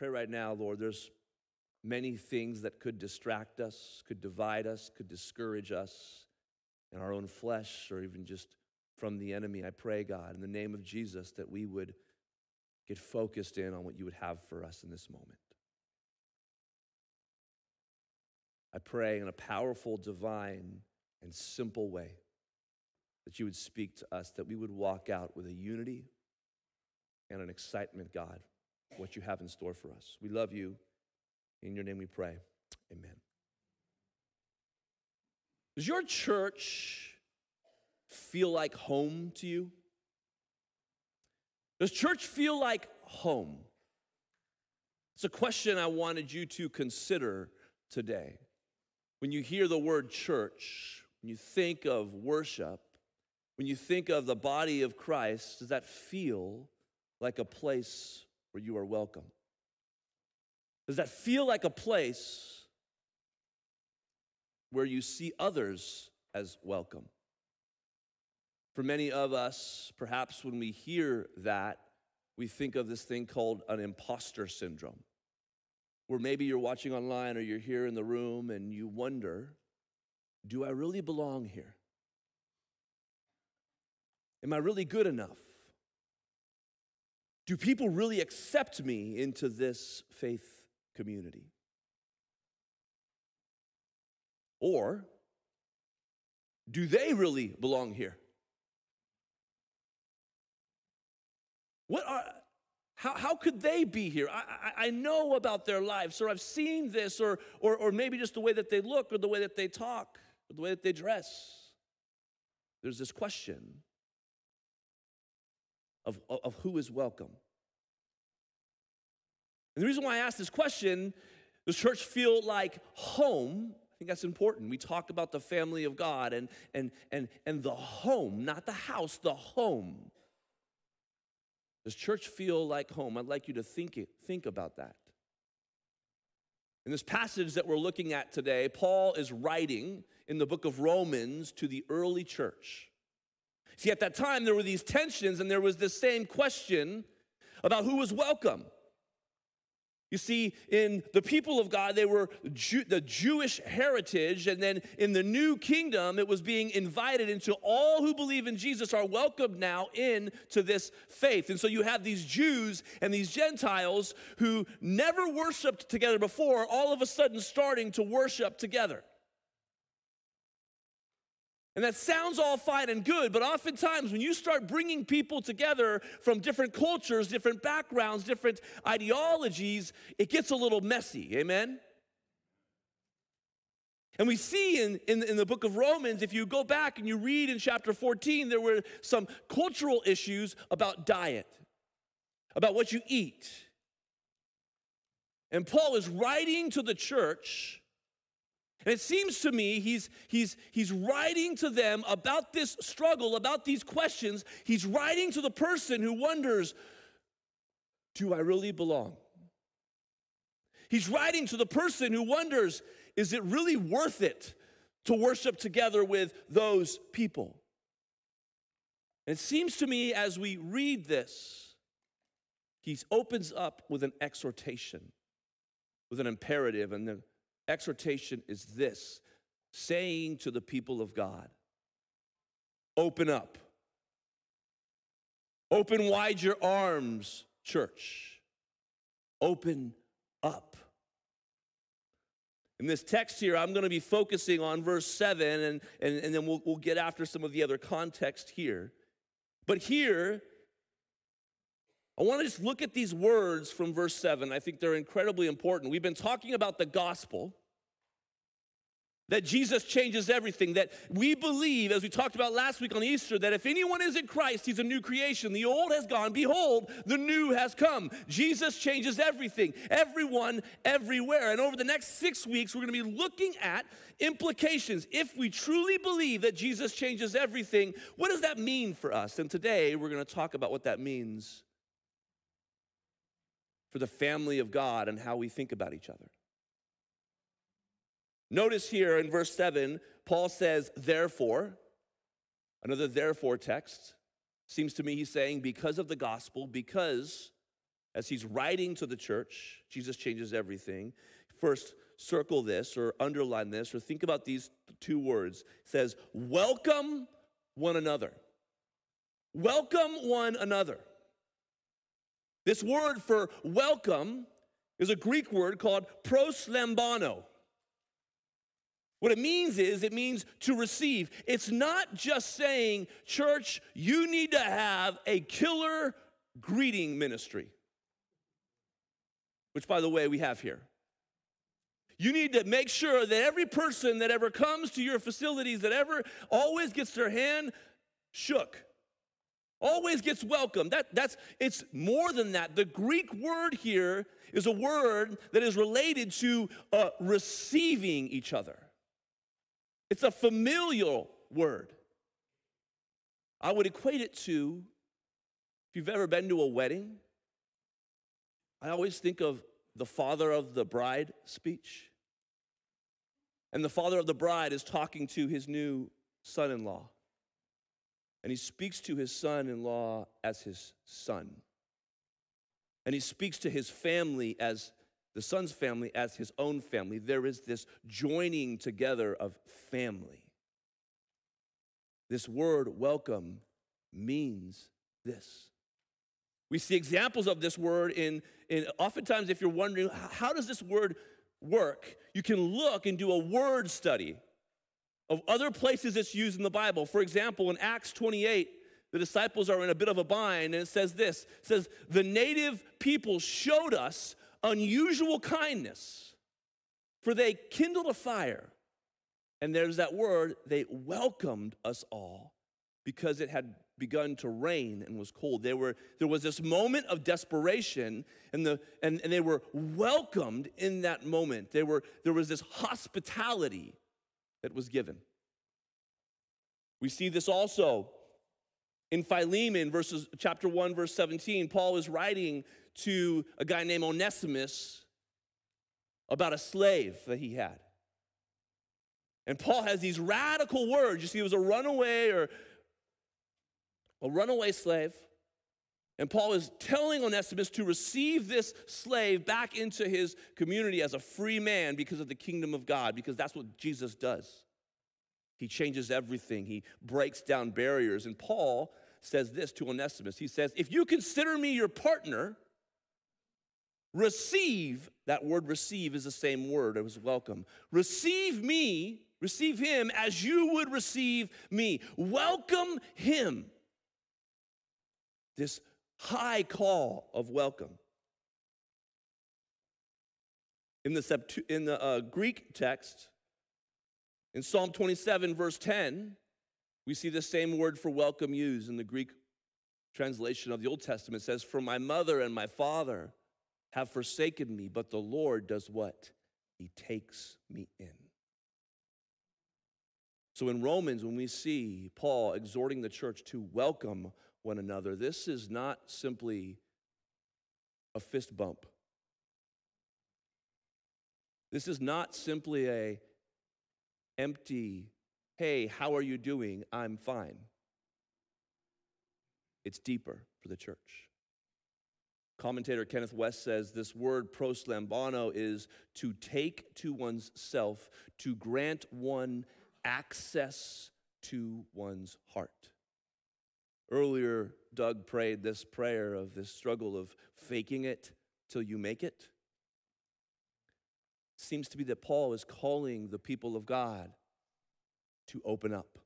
pray right now, Lord, there's many things that could distract us, could divide us, could discourage us in our own flesh, or even just from the enemy. I pray, God, in the name of Jesus, that we would get focused in on what you would have for us in this moment. I pray in a powerful, divine, and simple way that you would speak to us, that we would walk out with a unity and an excitement, God, what you have in store for us. We love you. In your name we pray. Amen. Does your church feel like home to you? Does church feel like home? It's a question I wanted you to consider today. When you hear the word church, when you think of worship, when you think of the body of Christ, does that feel like a place where you are welcome? Does that feel like a place where you see others as welcome? For many of us, perhaps when we hear that, we think of this thing called an imposter syndrome, where maybe you're watching online or you're here in the room and you wonder, do I really belong here? Am I really good enough? Do people really accept me into this faith community? Or do they really belong here? What are, how, how could they be here? I, I, I know about their lives, or I've seen this, or, or, or maybe just the way that they look, or the way that they talk, or the way that they dress. There's this question of, of who is welcome. And the reason why I ask this question, does church feel like home? I think that's important. We talk about the family of God and, and, and, and the home, not the house, the home. Does church feel like home? I'd like you to think, think about that. In this passage that we're looking at today, Paul is writing in the book of Romans to the early church. See, at that time, there were these tensions, and there was this same question about who was welcome. You see, in the people of God, they were Jew, the Jewish heritage, and then in the new kingdom, it was being invited into all who believe in Jesus are welcomed now into this faith. And so you have these Jews and these Gentiles who never worshiped together before, all of a sudden starting to worship together. And that sounds all fine and good, but oftentimes when you start bringing people together from different cultures, different backgrounds, different ideologies, it gets a little messy. Amen? And we see in, in, in, the book of Romans, if you go back and you read in chapter 14, there were some cultural issues about diet, about what you eat. And Paul is writing to the church and it seems to me he's, he's, he's writing to them about this struggle, about these questions. He's writing to the person who wonders, Do I really belong? He's writing to the person who wonders, Is it really worth it to worship together with those people? And it seems to me as we read this, he opens up with an exhortation, with an imperative, and the exhortation is this saying to the people of God, open up. Open wide your arms, church. Open up. In this text here, I'm going to be focusing on verse 7, and, and, and then we'll, we'll get after some of the other context here. But here, I want to just look at these words from verse 7. I think they're incredibly important. We've been talking about the gospel that Jesus changes everything, that we believe, as we talked about last week on Easter, that if anyone is in Christ, he's a new creation. The old has gone, behold, the new has come. Jesus changes everything, everyone, everywhere. And over the next six weeks, we're to be looking at implications. If we truly believe that Jesus changes everything, what does that mean for us? And today, we're to talk about what that means for the family of God and how we think about each other. Notice here in verse 7, Paul says, therefore, another therefore text. Seems to me he's saying, because of the gospel, because as he's writing to the church, Jesus changes everything. First, circle this or underline this or think about these two words. It says, Welcome one another. Welcome one another. This word for welcome is a Greek word called proslambano. What it means is, it means to receive. It's not just saying, church, you need to have a killer greeting ministry, which, by the way, we have here. You need to make sure that every person that ever comes to your facilities, that ever always gets their hand shook, always gets welcome. That, that's, it's more than that. The Greek word here is a word that is related to uh, receiving each other. It's a familial word. I would equate it to if you've ever been to a wedding, I always think of the father of the bride speech. And the father of the bride is talking to his new son in law. And he speaks to his son in law as his son. And he speaks to his family as the son's family as his own family. There is this joining together of family. This word welcome means this. We see examples of this word in, in oftentimes if you're wondering how does this word work, you can look and do a word study of other places it's used in the Bible. For example, in Acts 28, the disciples are in a bit of a bind, and it says this it says, The native people showed us unusual kindness, for they kindled a fire. And there's that word, they welcomed us all because it had begun to rain and was cold. There, were, there was this moment of desperation, and, the, and, and they were welcomed in that moment. They were, there was this hospitality that was given. We see this also in Philemon, verses, chapter 1, verse 17. Paul is writing to a guy named Onesimus about a slave that he had. And Paul has these radical words. You see, he was a runaway or a runaway slave. And Paul is telling Onesimus to receive this slave back into his community as a free man because of the kingdom of God, because that's what Jesus does. He changes everything, he breaks down barriers. And Paul says this to Onesimus He says, If you consider me your partner, receive, that word receive is the same word, it was welcome. Receive me, receive him as you would receive me. Welcome him this high call of welcome. In the, Septu- in the uh, Greek text, in Psalm 27, verse 10, we see the same word for welcome used in the Greek translation of the Old Testament. It says, For my mother and my father have forsaken me, but the Lord does what? He takes me in. So in Romans, when we see Paul exhorting the church to welcome one another. This is not simply a fist bump. This is not simply a empty, hey, how are you doing? I'm fine. It's deeper for the church. Commentator Kenneth Wuest says this word proslambano is to take to one's self, to grant one access to one's heart. Earlier, Doug prayed this prayer of this struggle of faking it till you make it. Seems to be that Paul is calling the people of God to open up.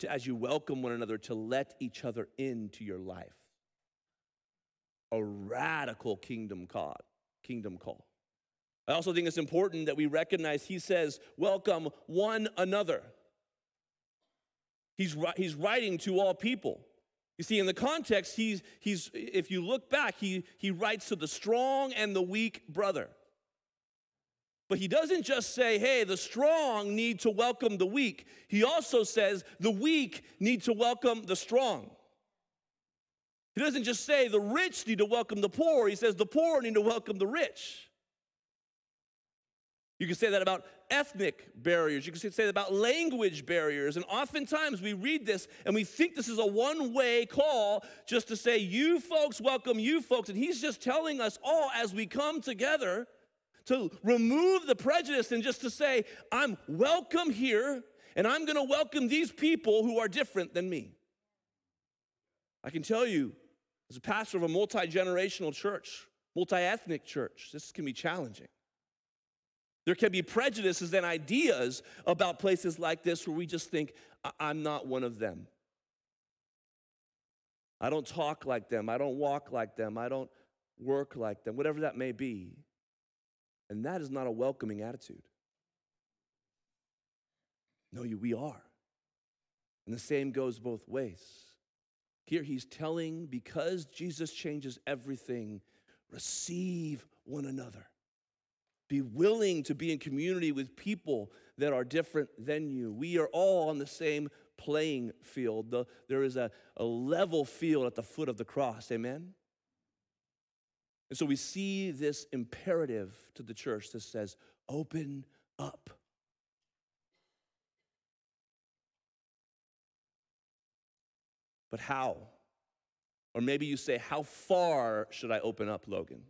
To, as you welcome one another, to let each other into your life. A radical kingdom call. Kingdom call. I also think it's important that we recognize he says, welcome one another. He's, he's writing to all people. You see, in the context, he's, he's, if you look back, he, he writes to the strong and the weak brother. But he doesn't just say, hey, the strong need to welcome the weak. He also says the weak need to welcome the strong. He doesn't just say the rich need to welcome the poor, he says the poor need to welcome the rich. You can say that about ethnic barriers. You can say that about language barriers. And oftentimes we read this and we think this is a one way call just to say, you folks welcome you folks. And he's just telling us all as we come together to remove the prejudice and just to say, I'm welcome here and I'm going to welcome these people who are different than me. I can tell you, as a pastor of a multi generational church, multi ethnic church, this can be challenging. There can be prejudices and ideas about places like this where we just think, I'm not one of them. I don't talk like them. I don't walk like them. I don't work like them, whatever that may be. And that is not a welcoming attitude. No, you, we are. And the same goes both ways. Here he's telling, because Jesus changes everything, receive one another. Be willing to be in community with people that are different than you. We are all on the same playing field. The, there is a, a level field at the foot of the cross. Amen? And so we see this imperative to the church that says, open up. But how? Or maybe you say, How far should I open up, Logan?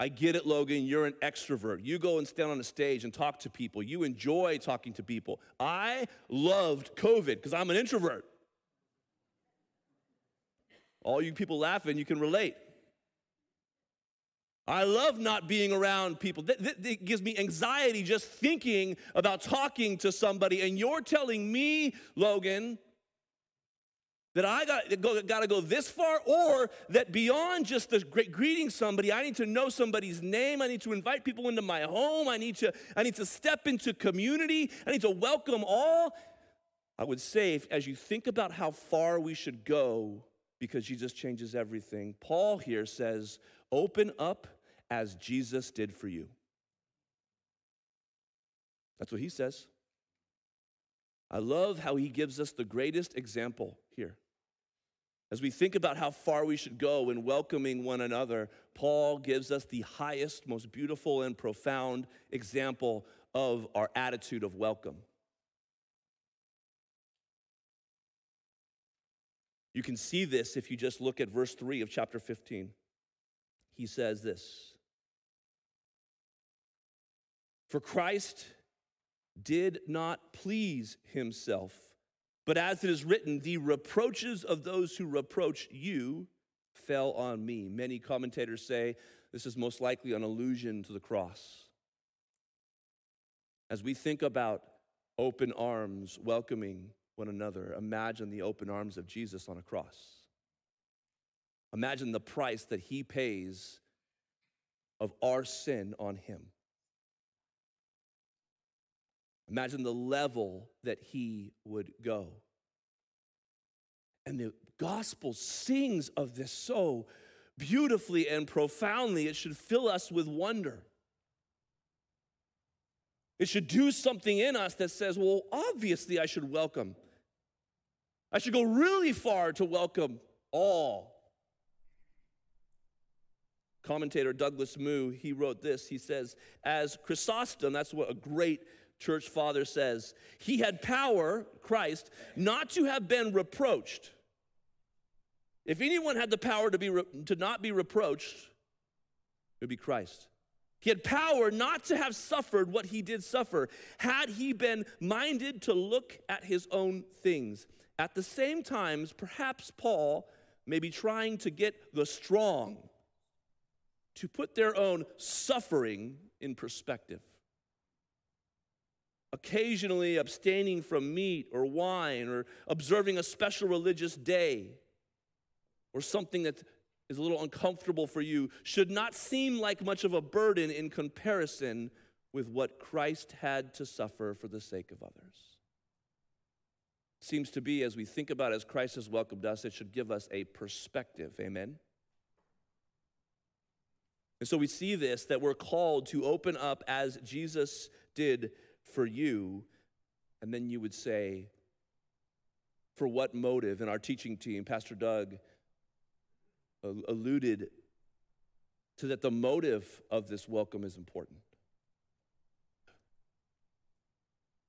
I get it, Logan. You're an extrovert. You go and stand on a stage and talk to people. You enjoy talking to people. I loved COVID because I'm an introvert. All you people laughing, you can relate. I love not being around people. That, gives me anxiety just thinking about talking to somebody. And you're telling me, Logan, that I got, go, got to go this far, or that beyond just the great greeting somebody, I need to know somebody's name. I need to invite people into my home. I need to, I need to step into community. I need to welcome all. I would say, if, as you think about how far we should go, because Jesus changes everything, Paul here says, open up as Jesus did for you. That's what he says. I love how he gives us the greatest example. As we think about how far we should go in welcoming one another, Paul gives us the highest, most beautiful, and profound example of our attitude of welcome. You can see this if you just look at verse 3 of chapter 15. He says this For Christ did not please himself but as it is written, the reproaches of those who reproach you fell on me. Many commentators say this is most likely an allusion to the cross. As we think about open arms welcoming one another, imagine the open arms of Jesus on a cross. Imagine the price that he pays of our sin on him. Imagine the level that he would go. And the gospel sings of this so beautifully and profoundly, it should fill us with wonder. It should do something in us that says, well, obviously I should welcome. I should go really far to welcome all. Commentator Douglas Moo, he wrote this. He says, as Chrysostom, that's what a great church father says, he had power, Christ, not to have been reproached. If anyone had the power to, be re- to not be reproached, it would be Christ. He had power not to have suffered what he did suffer, had he been minded to look at his own things. At the same times, perhaps Paul may be trying to get the strong to put their own suffering in perspective occasionally abstaining from meat or wine or observing a special religious day or something that is a little uncomfortable for you should not seem like much of a burden in comparison with what Christ had to suffer for the sake of others. Seems to be, as we think about as Christ has welcomed us, it should give us a perspective. Amen? And so we see this that we're called to open up as Jesus did for you. And then you would say, for what motive? And our teaching team, Pastor Doug, alluded to that the motive of this welcome is important.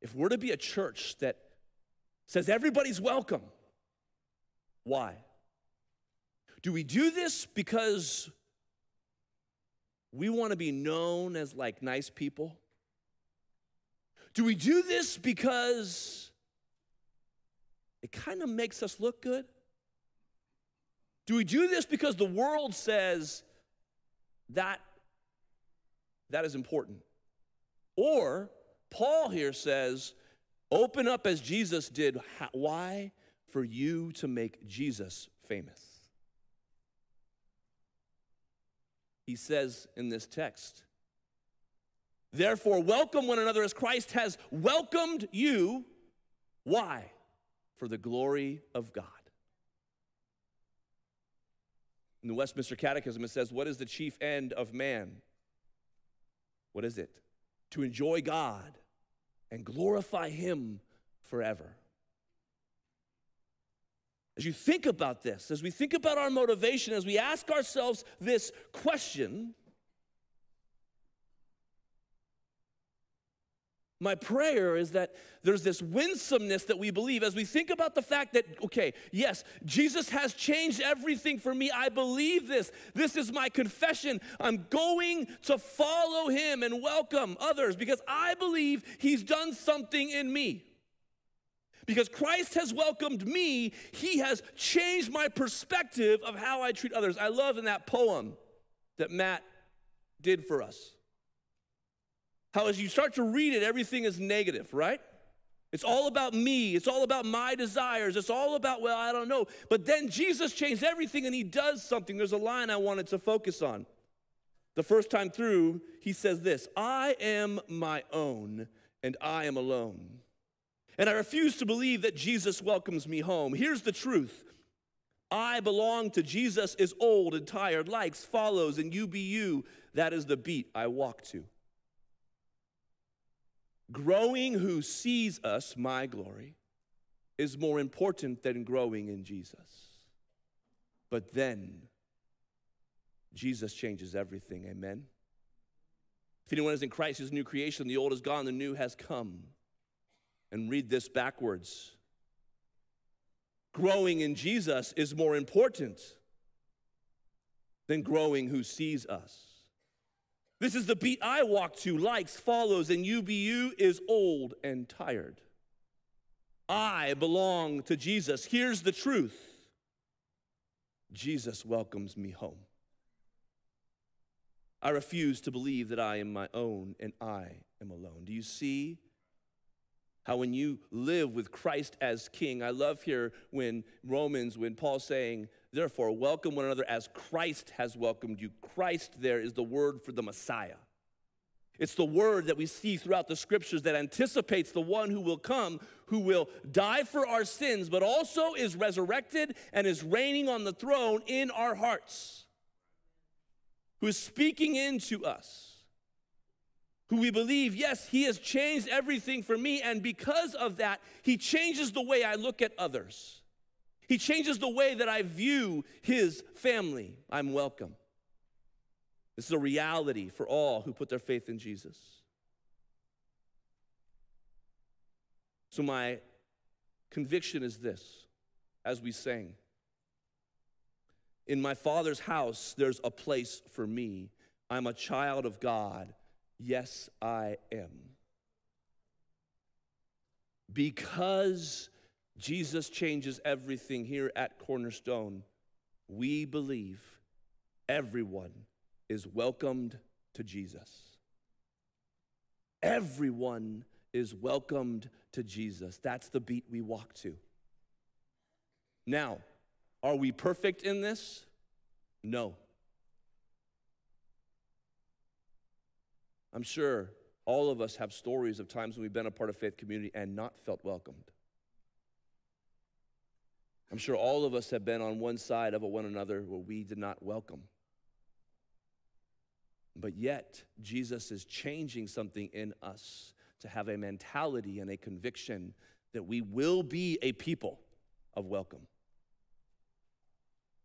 If we're to be a church that says everybody's welcome, why? Do we do this because we want to be known as like nice people? Do we do this because it kind of makes us look good? Do we do this because the world says that that is important? Or Paul here says, open up as Jesus did. Why? For you to make Jesus famous. He says in this text, Therefore, welcome one another as Christ has welcomed you. Why? For the glory of God. In the Westminster Catechism, it says, What is the chief end of man? What is it? To enjoy God and glorify Him forever. As you think about this, as we think about our motivation, as we ask ourselves this question, My prayer is that there's this winsomeness that we believe as we think about the fact that, okay, yes, Jesus has changed everything for me. I believe this. This is my confession. I'm going to follow him and welcome others because I believe he's done something in me. Because Christ has welcomed me, he has changed my perspective of how I treat others. I love in that poem that Matt did for us how as you start to read it, everything is negative, right? It's all about me. It's all about my desires. It's all about, well, I don't know. But then Jesus changed everything and he does something. There's a line I wanted to focus on. The first time through, he says this I am my own and I am alone. And I refuse to believe that Jesus welcomes me home. Here's the truth I belong to Jesus, is old and tired, likes, follows, and you be you. That is the beat I walk to. Growing who sees us, my glory, is more important than growing in Jesus. But then, Jesus changes everything. Amen. If anyone is in Christ, he's a new creation. The old is gone, the new has come. And read this backwards. Growing in Jesus is more important than growing who sees us. This is the beat I walk to, likes, follows, and UBU is old and tired. I belong to Jesus. Here's the truth Jesus welcomes me home. I refuse to believe that I am my own and I am alone. Do you see how when you live with Christ as king, I love here when Romans, when Paul's saying, therefore, welcome one another as Christ has welcomed you. Christ there is the word for the Messiah. It's the word that we see throughout the scriptures that anticipates the one who will come, who will die for our sins, but also is resurrected and is reigning on the throne in our hearts, who is speaking into us who we believe, yes, he has changed everything for me, and because of that, he changes the way I look at others. He changes the way that I view his family. I'm welcome. This is a reality for all who put their faith in Jesus. So, my conviction is this as we sang In my Father's house, there's a place for me. I'm a child of God Yes, I am. Because Jesus changes everything here at Cornerstone, we believe everyone is welcomed to Jesus. Everyone is welcomed to Jesus. That's the beat we walk to. Now, are we perfect in this? No. I'm sure all of us have stories of times when we've been a part of faith community and not felt welcomed. I'm sure all of us have been on one side of one another where we did not welcome. But yet, Jesus is changing something in us to have a mentality and a conviction that we will be a people of welcome.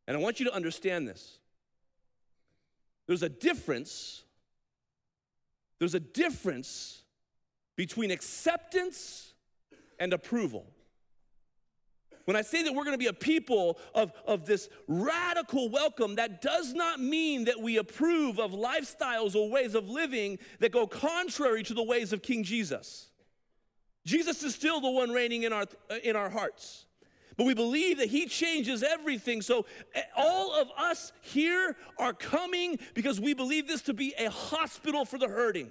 And I want you to understand this. There's a difference there's a difference between acceptance and approval. When I say that we're going to be a people of, of this radical welcome, that does not mean that we approve of lifestyles or ways of living that go contrary to the ways of King Jesus. Jesus is still the one reigning in our, in our hearts. But we believe that He changes everything. So eh, all of us here are coming because we believe this to be a hospital for the hurting.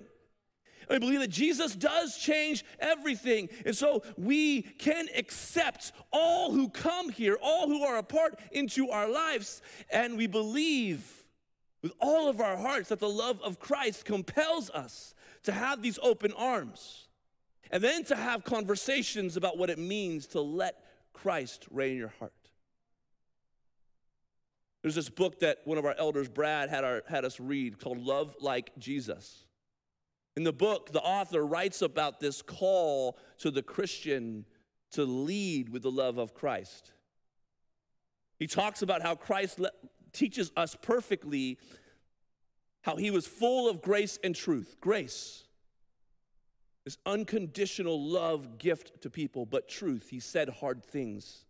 I believe that Jesus does change everything. And so we can accept all who come here, all who are a part into our lives. And we believe with all of our hearts that the love of Christ compels us to have these open arms and then to have conversations about what it means to let Christ reign in your heart. There's this book that one of our elders, Brad, had, our, had us read called Love Like Jesus. In the book, the author writes about this call to the Christian to lead with the love of Christ. He talks about how Christ le- teaches us perfectly how he was full of grace and truth. Grace, this unconditional love gift to people, but truth. He said hard things.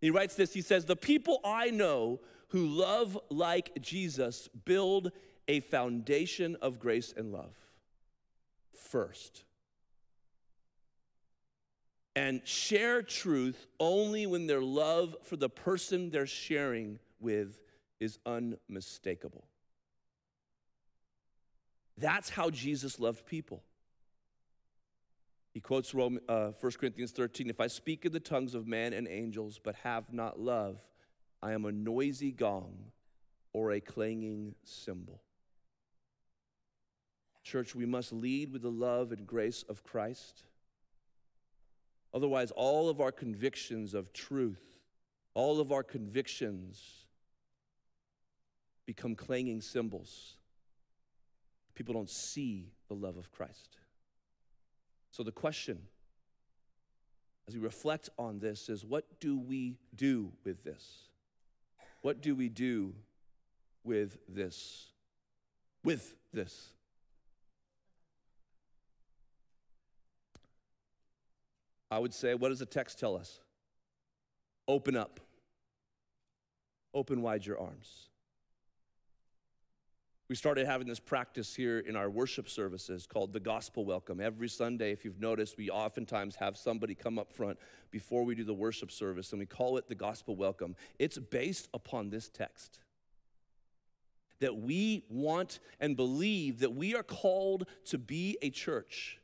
He writes this he says, The people I know who love like Jesus build a foundation of grace and love first. And share truth only when their love for the person they're sharing with is unmistakable. That's how Jesus loved people. He quotes Rome, uh, 1 Corinthians 13 If I speak in the tongues of man and angels, but have not love, I am a noisy gong or a clanging cymbal. Church, we must lead with the love and grace of Christ. Otherwise, all of our convictions of truth, all of our convictions become clanging cymbals. People don't see the love of Christ. So, the question as we reflect on this is what do we do with this? What do we do with this? With this. I would say, what does the text tell us? Open up. Open wide your arms. We started having this practice here in our worship services called the gospel welcome. Every Sunday, if you've noticed, we oftentimes have somebody come up front before we do the worship service, and we call it the gospel welcome. It's based upon this text that we want and believe that we are called to be a church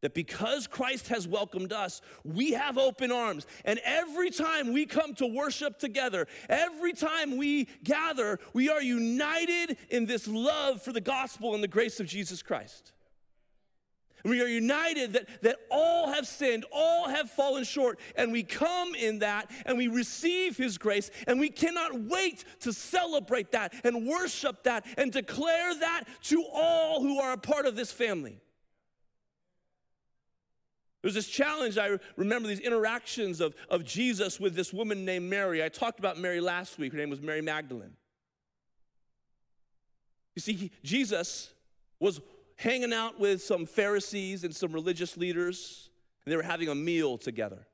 that because Christ has welcomed us, we have open arms. And every time we come to worship together, every time we gather, we are united in this love for the gospel and the grace of Jesus Christ. And we are united that, that all have sinned, all have fallen short, and we come in that and we receive His grace, and we cannot wait to celebrate that and worship that and declare that to all who are a part of this family. There's this challenge. I remember these interactions of, of Jesus with this woman named Mary. I talked about Mary last week. Her name was Mary Magdalene. You see, Jesus was hanging out with some Pharisees and some religious leaders, and they were having a meal together.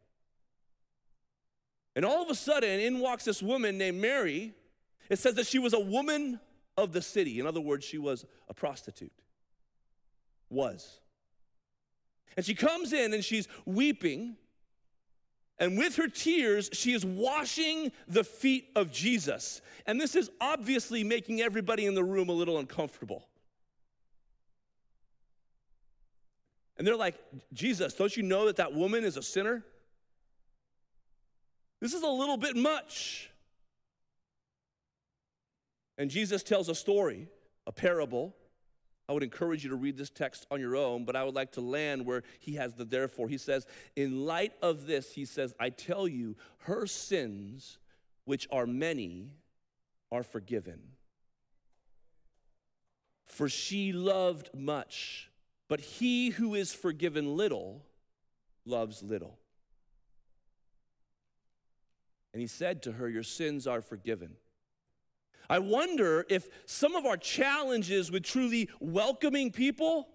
And all of a sudden, in walks this woman named Mary. It says that she was a woman of the city. In other words, she was a prostitute. Was. And she comes in and she's weeping. And with her tears, she is washing the feet of Jesus. And this is obviously making everybody in the room a little uncomfortable. And they're like, Jesus, don't you know that that woman is a sinner? This is a little bit much. And Jesus tells a story, a parable I would encourage you to read this text on your own, but I would like to land where he has the therefore. He says, In light of this, he says, I tell you, her sins, which are many, are forgiven. For she loved much, but he who is forgiven little loves little. And he said to her, Your sins are forgiven. I wonder if some of our challenges with truly welcoming people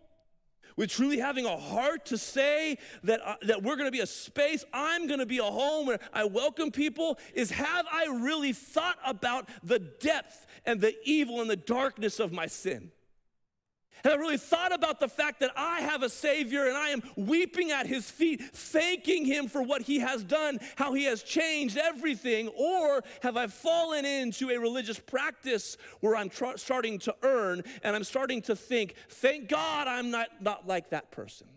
with truly having a heart to say that, uh, that we're gonna be a space, I'm gonna be a home where I welcome people, is have I really thought about the depth and the evil and the darkness of my sin? Have I really thought about the fact that I have a Savior and I am weeping at His feet, thanking Him for what He has done, how He has changed everything? Or have I fallen into a religious practice where I'm tr- starting to earn and I'm starting to think, thank God I'm not, not like that person?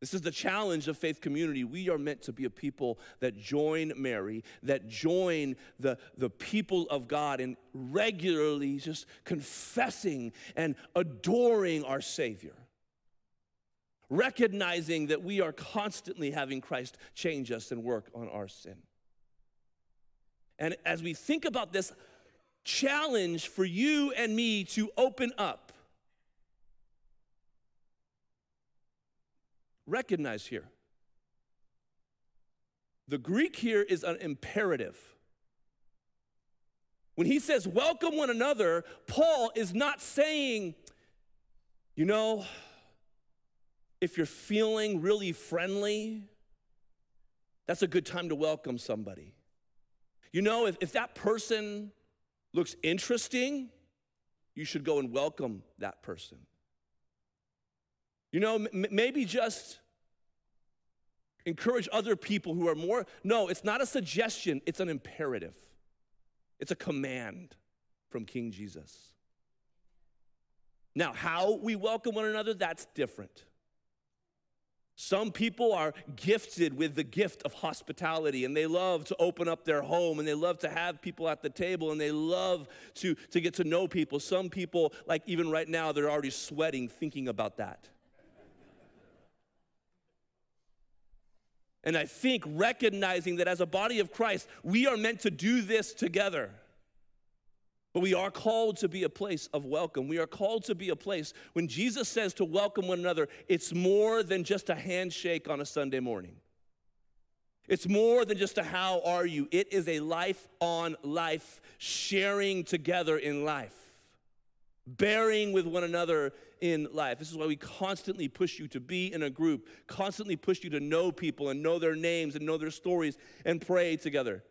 This is the challenge of faith community. We are meant to be a people that join Mary, that join the, the people of God in regularly just confessing and adoring our Savior. Recognizing that we are constantly having Christ change us and work on our sin. And as we think about this challenge for you and me to open up, recognize here. The Greek here is an imperative. When he says, welcome one another, Paul is not saying, you know, if you're feeling really friendly, that's a good time to welcome somebody. You know, if, if that person looks interesting, you should go and welcome that person. You know, m- maybe just encourage other people who are more. No, it's not a suggestion, it's an imperative, it's a command from King Jesus. Now, how we welcome one another, that's different. Some people are gifted with the gift of hospitality and they love to open up their home and they love to have people at the table and they love to, to get to know people. Some people, like even right now, they're already sweating thinking about that. And I think recognizing that as a body of Christ, we are meant to do this together. But we are called to be a place of welcome. We are called to be a place when Jesus says to welcome one another, it's more than just a handshake on a Sunday morning. It's more than just a how are you. It is a life on life, sharing together in life, bearing with one another in life. This is why we constantly push you to be in a group, constantly push you to know people and know their names and know their stories and pray together.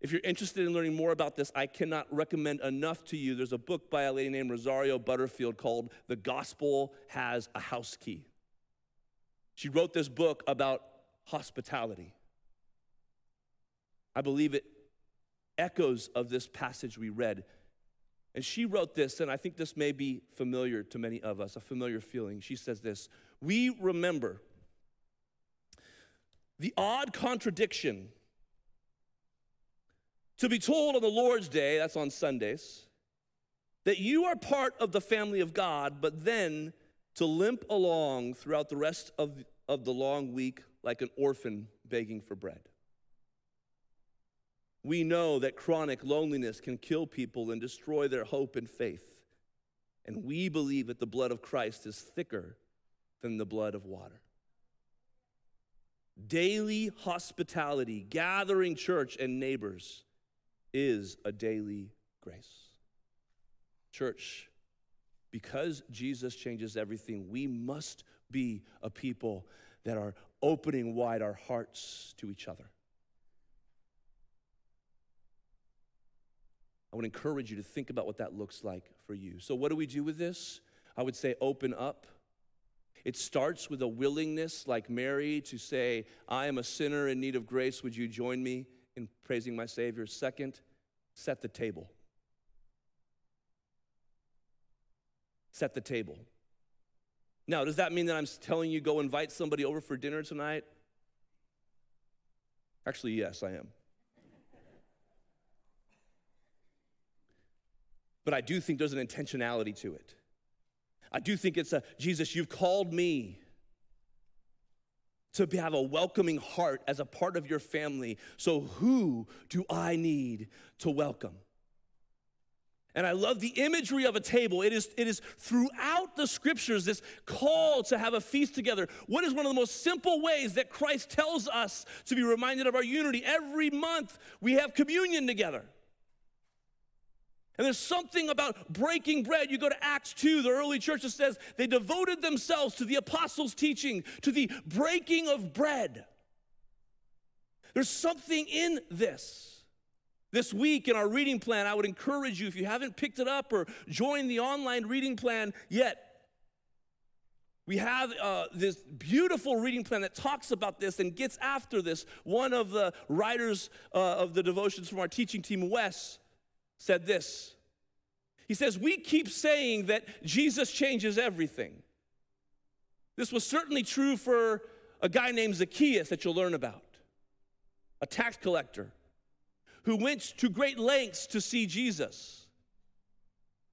If you're interested in learning more about this, I cannot recommend enough to you. There's a book by a lady named Rosario Butterfield called The Gospel Has a House Key. She wrote this book about hospitality. I believe it echoes of this passage we read and she wrote this, and I think this may be familiar to many of us, a familiar feeling. She says this We remember the odd contradiction to be told on the Lord's Day, that's on Sundays, that you are part of the family of God, but then to limp along throughout the rest of, of the long week like an orphan begging for bread. We know that chronic loneliness can kill people and destroy their hope and faith. And we believe that the blood of Christ is thicker than the blood of water. Daily hospitality, gathering church and neighbors, is a daily grace. Church, because Jesus changes everything, we must be a people that are opening wide our hearts to each other. I would encourage you to think about what that looks like for you. So, what do we do with this? I would say open up. It starts with a willingness, like Mary, to say, I am a sinner in need of grace. Would you join me in praising my Savior? Second, set the table. Set the table. Now, does that mean that I'm telling you go invite somebody over for dinner tonight? Actually, yes, I am. But I do think there's an intentionality to it. I do think it's a Jesus, you've called me to have a welcoming heart as a part of your family. So, who do I need to welcome? And I love the imagery of a table. It is, it is throughout the scriptures this call to have a feast together. What is one of the most simple ways that Christ tells us to be reminded of our unity? Every month we have communion together. And there's something about breaking bread. You go to Acts 2, the early church says they devoted themselves to the apostles' teaching, to the breaking of bread. There's something in this. This week in our reading plan, I would encourage you, if you haven't picked it up or joined the online reading plan yet, we have uh, this beautiful reading plan that talks about this and gets after this. One of the writers uh, of the devotions from our teaching team, Wes, said this. He says, We keep saying that Jesus changes everything. This was certainly true for a guy named Zacchaeus that you'll learn about, a tax collector who went to great lengths to see Jesus.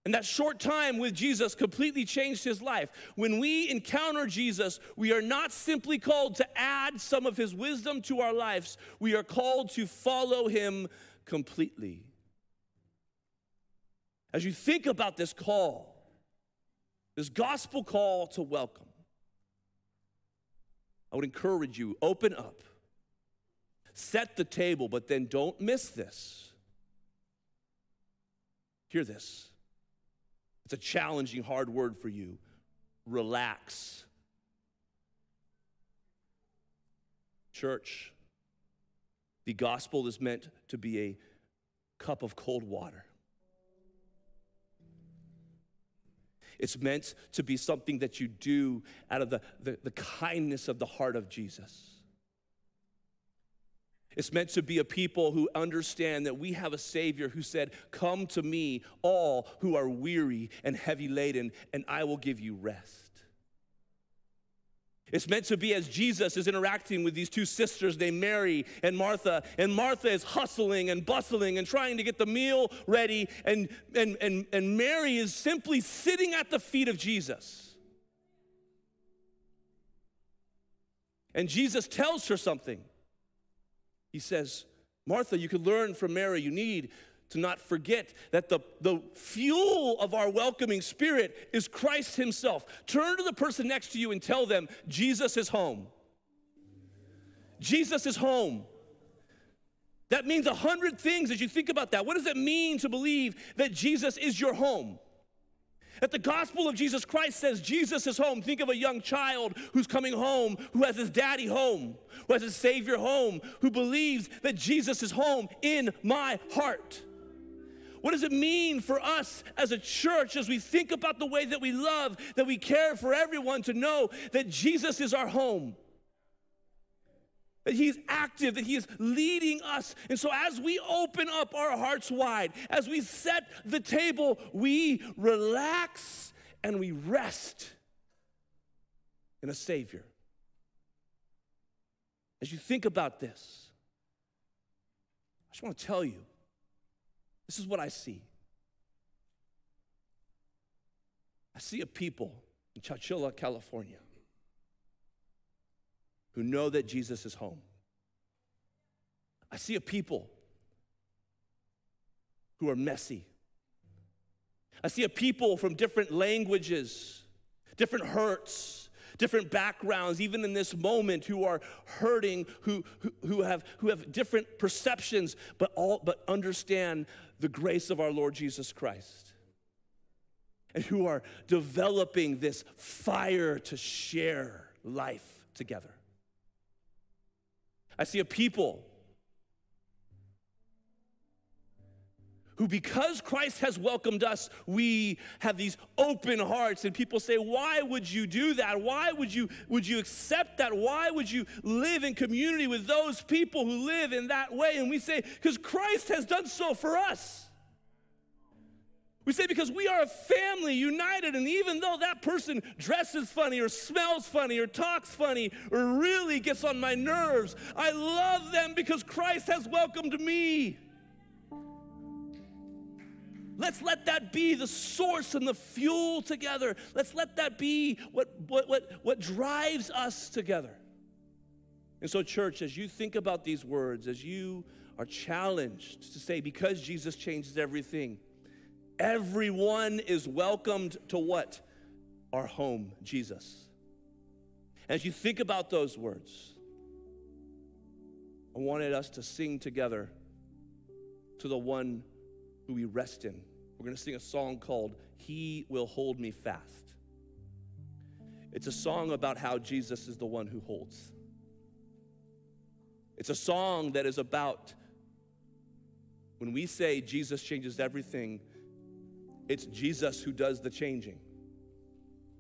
And that short time with Jesus completely changed his life. When we encounter Jesus, we are not simply called to add some of his wisdom to our lives, we are called to follow him completely. As you think about this call, this gospel call to welcome, I would encourage you open up set the table, but then don't miss this. Hear this. It's a challenging, hard word for you. Relax. Church, the gospel is meant to be a cup of cold water. It's meant to be something that you do out of the, the, the kindness of the heart of Jesus. It's meant to be a people who understand that we have a Savior who said, Come to me, all who are weary and heavy laden, and I will give you rest. It's meant to be as Jesus is interacting with these two sisters named Mary and Martha, and Martha is hustling and bustling and trying to get the meal ready, and, and, and, and Mary is simply sitting at the feet of Jesus. And Jesus tells her something. He says, Martha, you could learn from Mary. You need to not forget that the, the fuel of our welcoming spirit is Christ Himself. Turn to the person next to you and tell them, Jesus is home. Jesus is home. That means a hundred things as you think about that. What does it mean to believe that Jesus is your home? That the gospel of Jesus Christ says Jesus is home. Think of a young child who's coming home, who has his daddy home, who has his Savior home, who believes that Jesus is home in my heart. What does it mean for us as a church as we think about the way that we love, that we care for everyone to know that Jesus is our home? that He's active, that He is leading us. And so, as we open up our hearts wide, as we set the table, we relax and we rest in a Savior. As you think about this, I just want to tell you this is what I see. I see a people in Chowchilla, California who know that Jesus is home. I see a people who are messy. I see a people from different languages, different hurts, different backgrounds, even in this moment, who are hurting, who, who, who, have, who have different perceptions, but, all, but understand the grace of our Lord Jesus Christ. And who are developing this fire to share life together. I see a people who, because Christ has welcomed us, we have these open hearts. And people say, Why would you do that? Why would you, would you accept that? Why would you live in community with those people who live in that way? And we say, Because Christ has done so for us. We say because we are a family united, and even though that person dresses funny or smells funny or talks funny or really gets on my nerves, I love them because Christ has welcomed me. Let's let that be the source and the fuel together. Let's let that be what, what, what, what drives us together. And so, church, as you think about these words, as you are challenged to say, because Jesus changes everything, Everyone is welcomed to what? Our home, Jesus. As you think about those words, I wanted us to sing together to the one who we rest in, we're going to sing a song called He Will Hold Me Fast. It's a song about how Jesus is the one who holds. It's a song that is about when we say Jesus changes everything, it's Jesus who does the changing.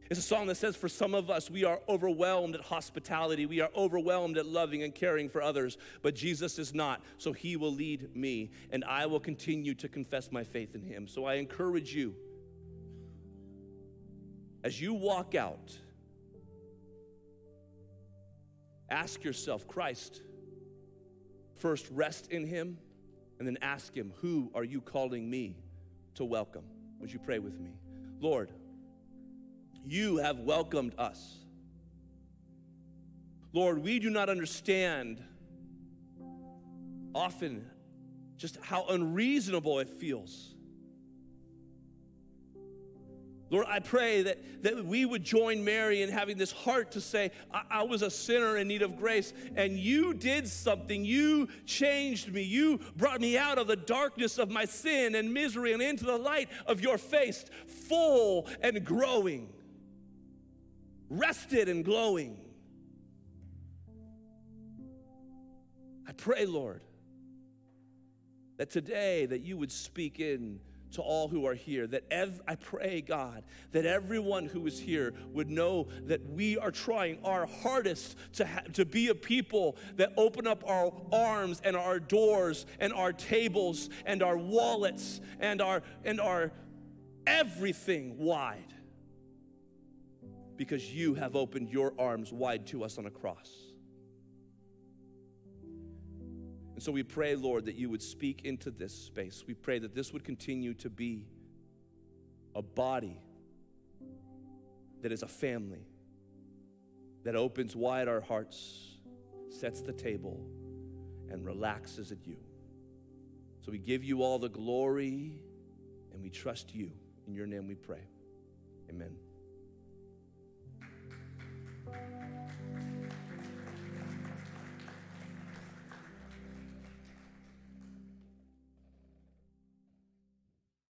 It's a song that says, for some of us, we are overwhelmed at hospitality. We are overwhelmed at loving and caring for others, but Jesus is not. So he will lead me, and I will continue to confess my faith in him. So I encourage you, as you walk out, ask yourself, Christ, first rest in him, and then ask him, Who are you calling me to welcome? Would you pray with me? Lord, you have welcomed us. Lord, we do not understand often just how unreasonable it feels. Lord, I pray that, that we would join Mary in having this heart to say, I, I, was a sinner in need of grace, and you did something. You changed me. You brought me out of the darkness of my sin and misery and into the light of your face, full and growing rested and glowing. I pray, Lord, that today that you would speak in to all who are here that ev- I pray God that everyone who is here would know that we are trying our hardest to ha- to be a people that open up our arms and our doors and our tables and our wallets and our and our everything wide because you have opened your arms wide to us on a cross. And so we pray, Lord, that you would speak into this space. We pray that this would continue to be a body that is a family, that opens wide our hearts, sets the table, and relaxes at you. So we give you all the glory and we trust you. In your name we pray. Amen.